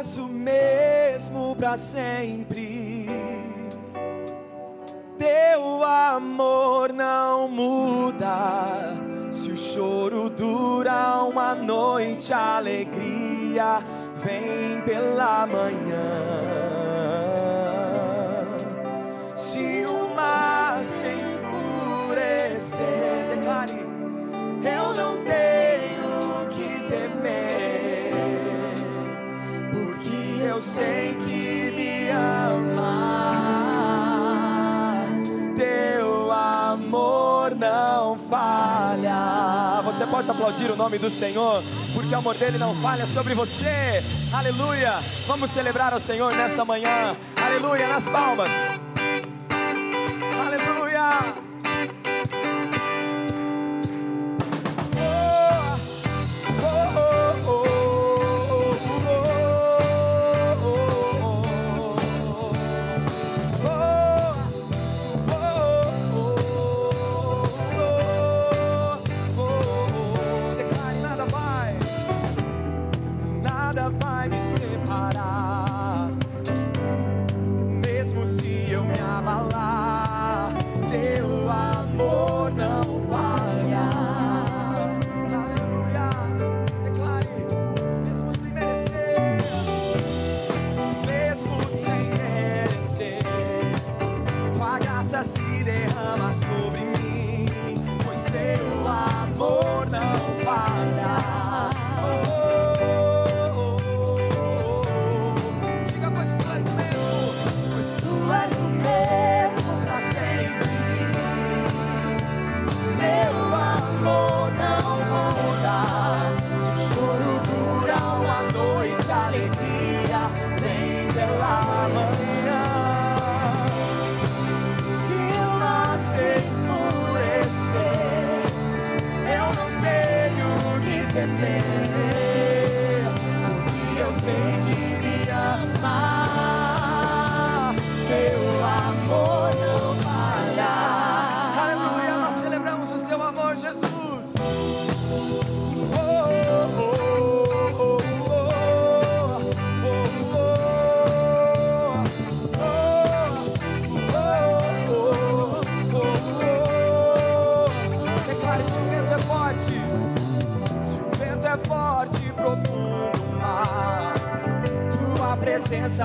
és o mesmo para sempre. Teu amor não muda. Se o choro dura uma noite, a alegria vem pela manhã. Se o mar se enfurecer, declare. sei que me amas, teu amor não falha. Você pode aplaudir o nome do Senhor, porque o amor dele não falha sobre você. Aleluia! Vamos celebrar o Senhor nessa manhã. Aleluia! Nas palmas.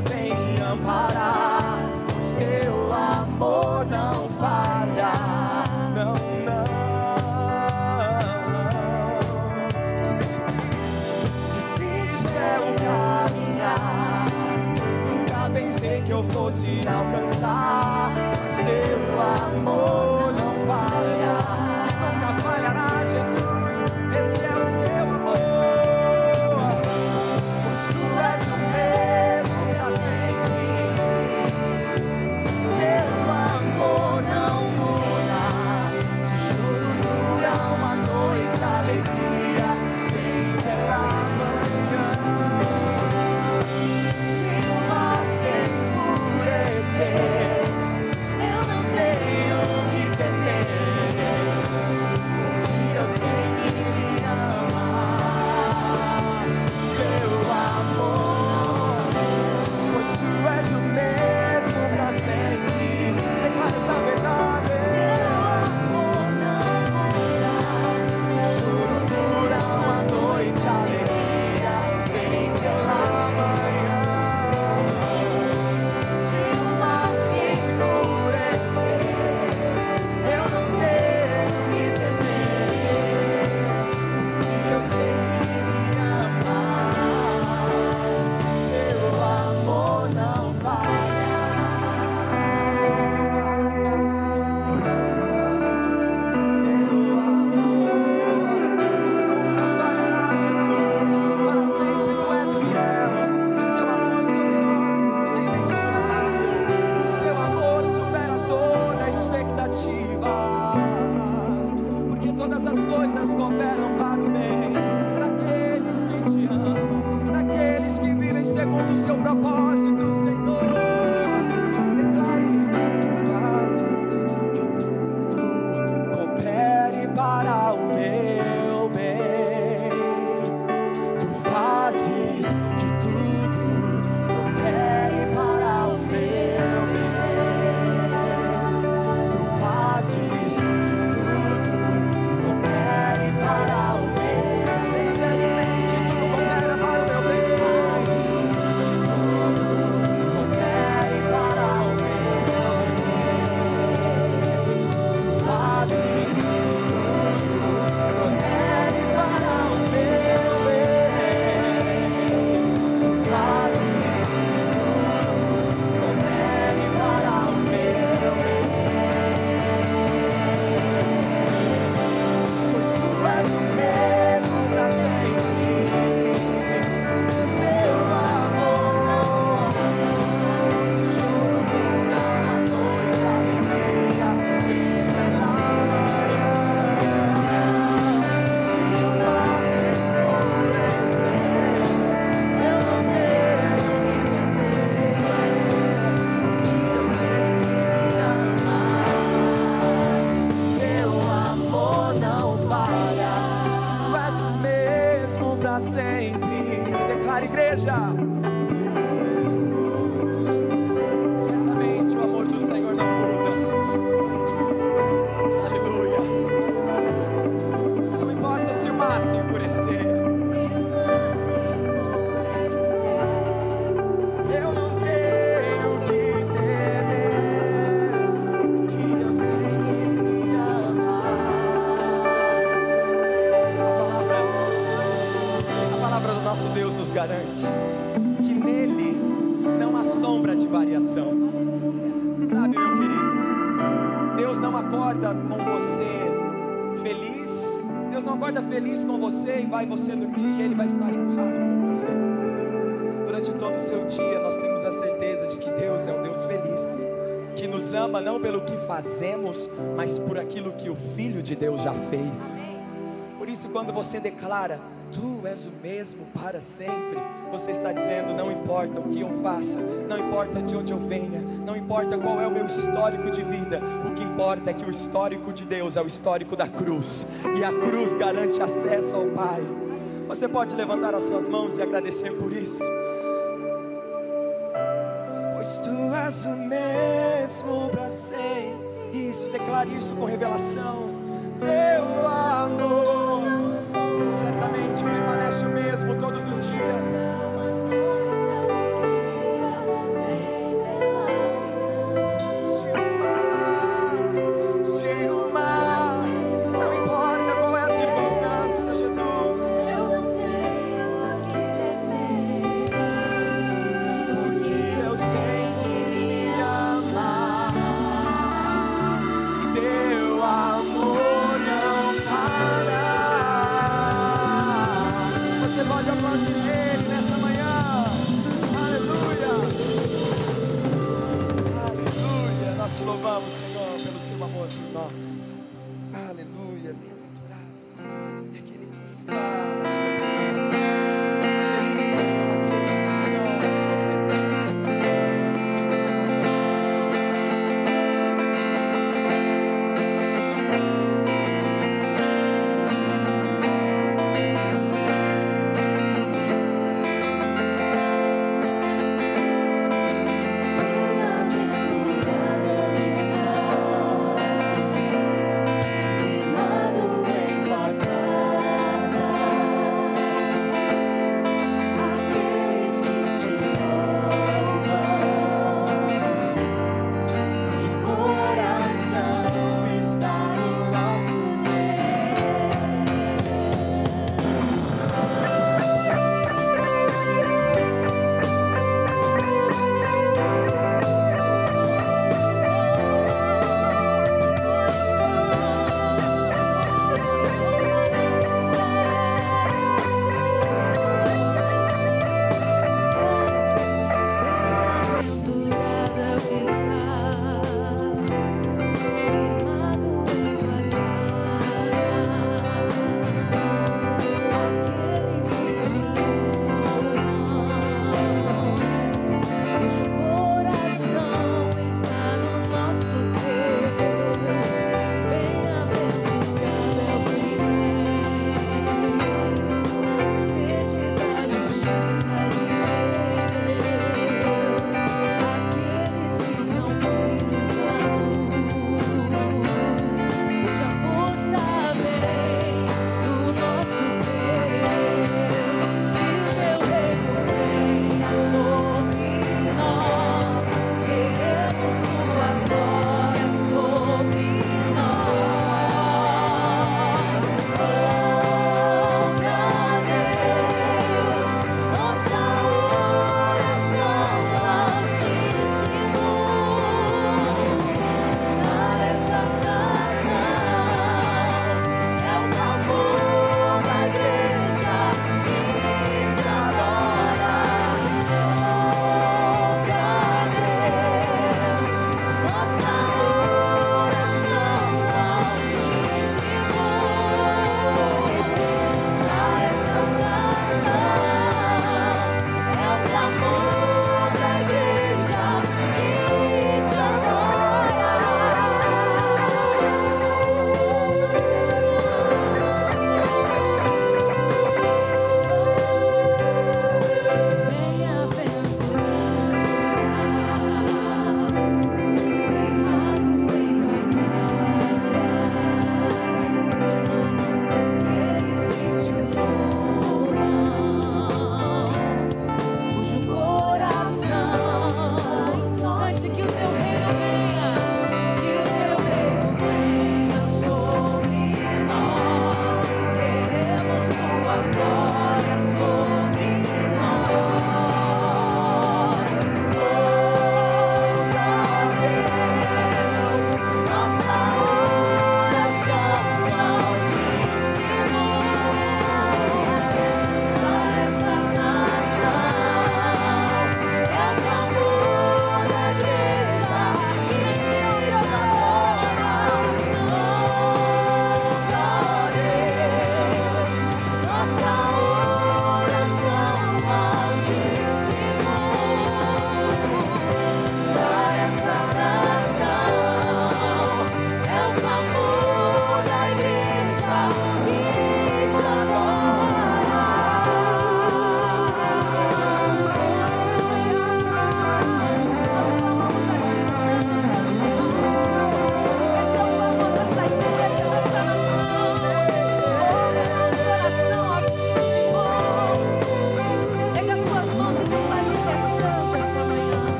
baby. Acorda com você feliz, Deus não acorda feliz com você e vai você dormir e Ele vai estar empurrado com você. Durante todo o seu dia, nós temos a certeza de que Deus é um Deus feliz, que nos ama não pelo que fazemos, mas por aquilo que o Filho de Deus já fez. Por isso, quando você declara, Tu és o mesmo para sempre, você está dizendo: não importa o que eu faça, não importa de onde eu venha, não importa qual é o meu histórico de vida, o que importa é que o histórico de Deus é o histórico da cruz, e a cruz garante acesso ao Pai. Você pode levantar as suas mãos e agradecer por isso. Pois tu és o mesmo para sempre. Isso, declare isso com revelação. Teu amor certamente permanece o mesmo todos os dias.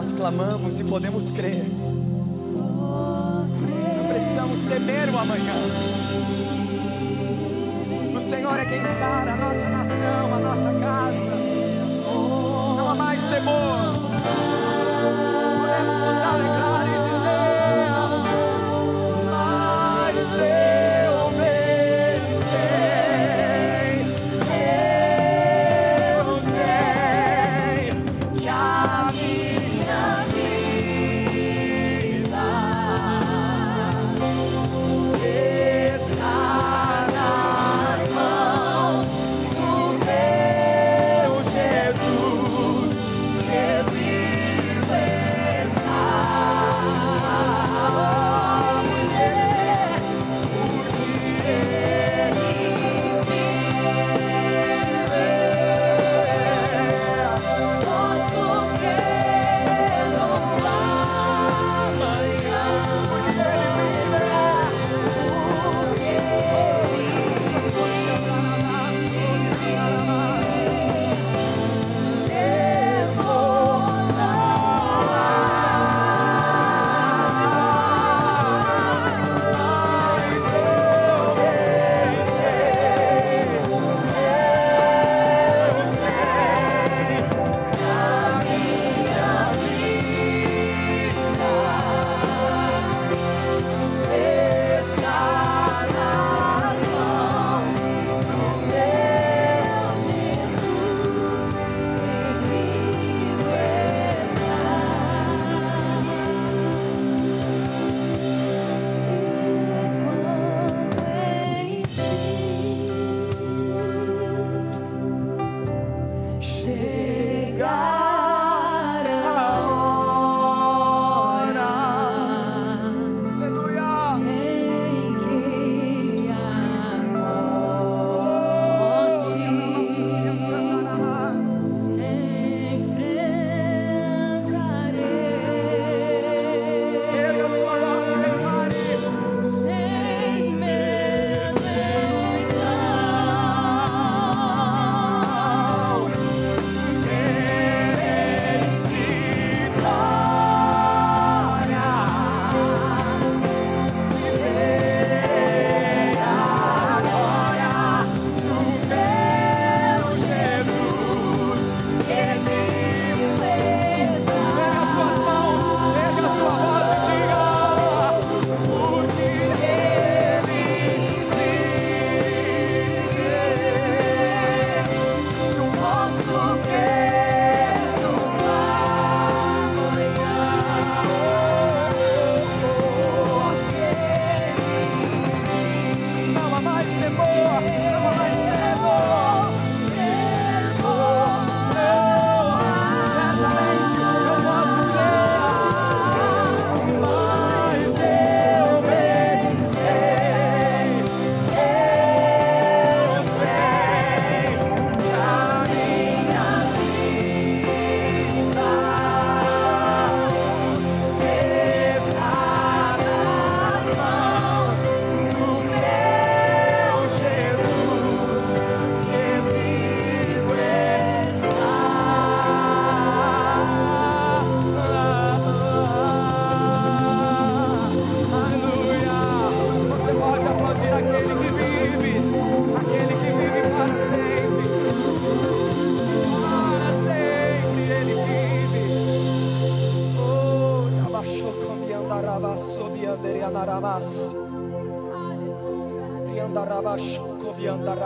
nós clamamos e podemos crer. Não precisamos temer o amanhã. O Senhor é quem sara a nossa nação, a nossa casa. Não há mais temor. Podemos nos alegrar.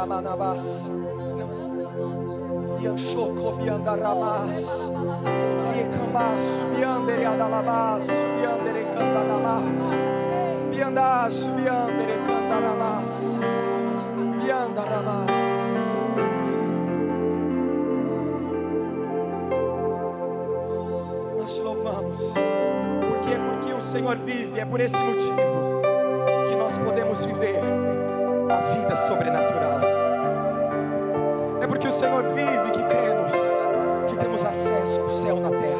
Andarabas. Yanchocomiandarabas. Recambas, miandere adalabas, miandere candarabas. Miandas, miandere candarabas. Miandarabas. Nós te louvamos. Porque é porque o Senhor vive, é por esse motivo que nós podemos viver a vida sobrenatural. É porque o Senhor vive que cremos que temos acesso ao céu na terra.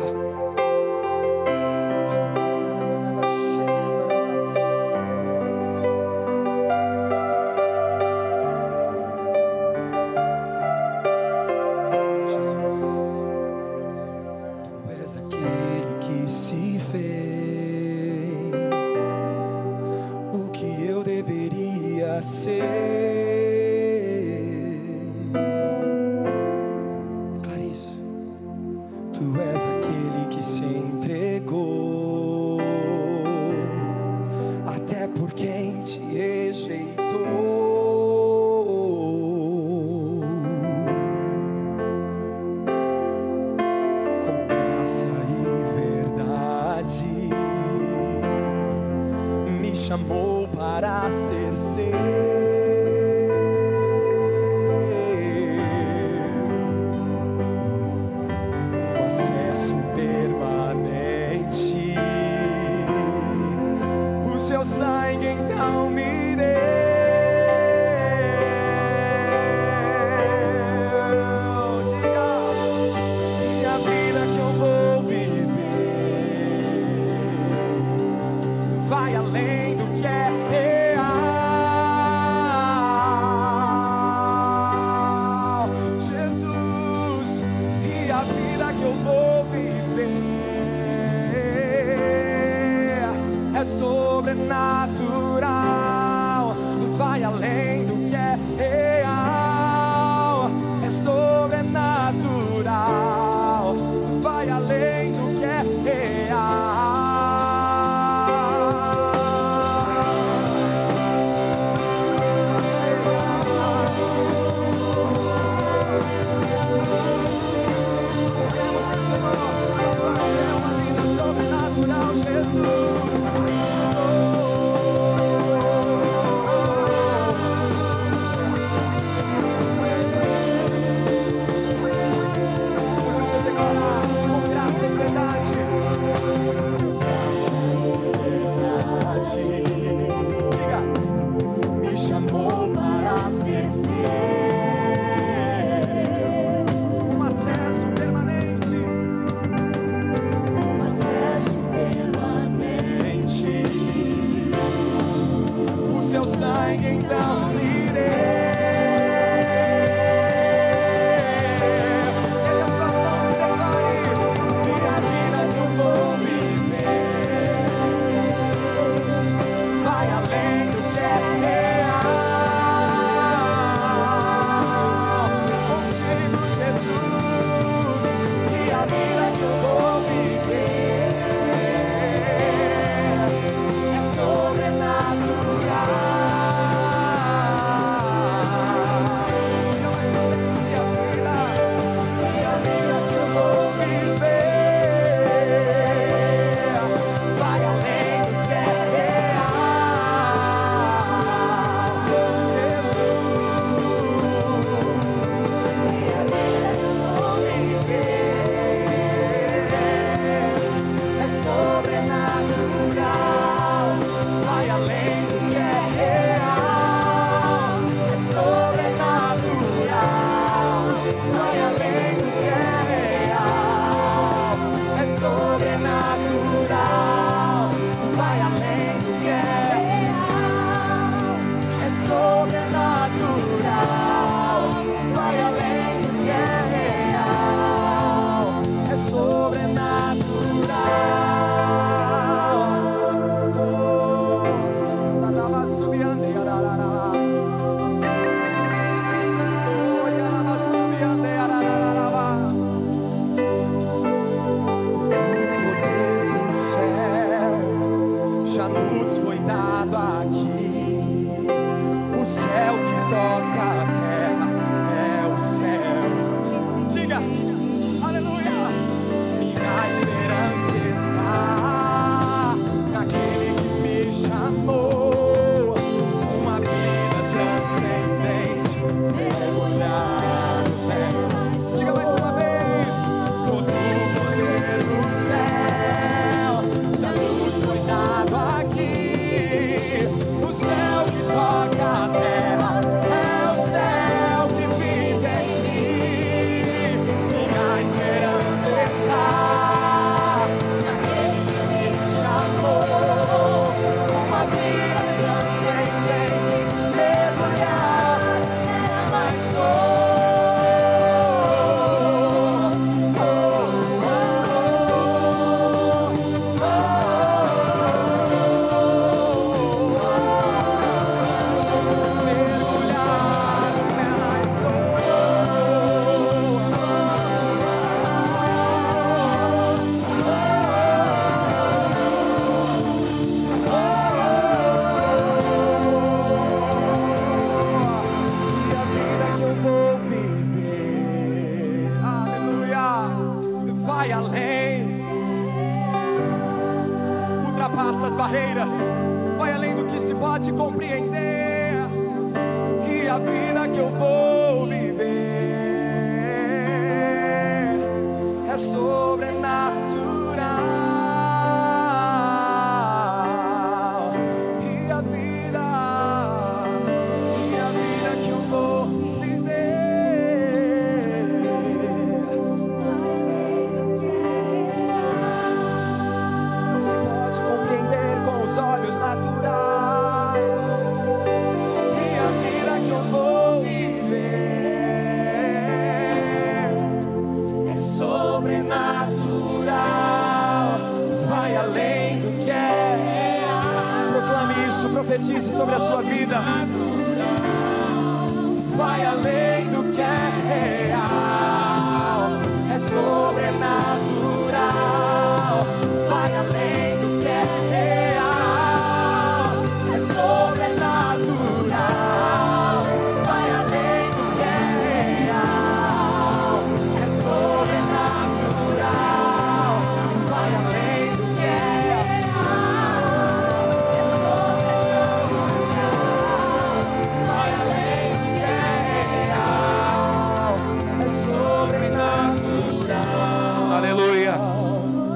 Profetize sobre a sua vida.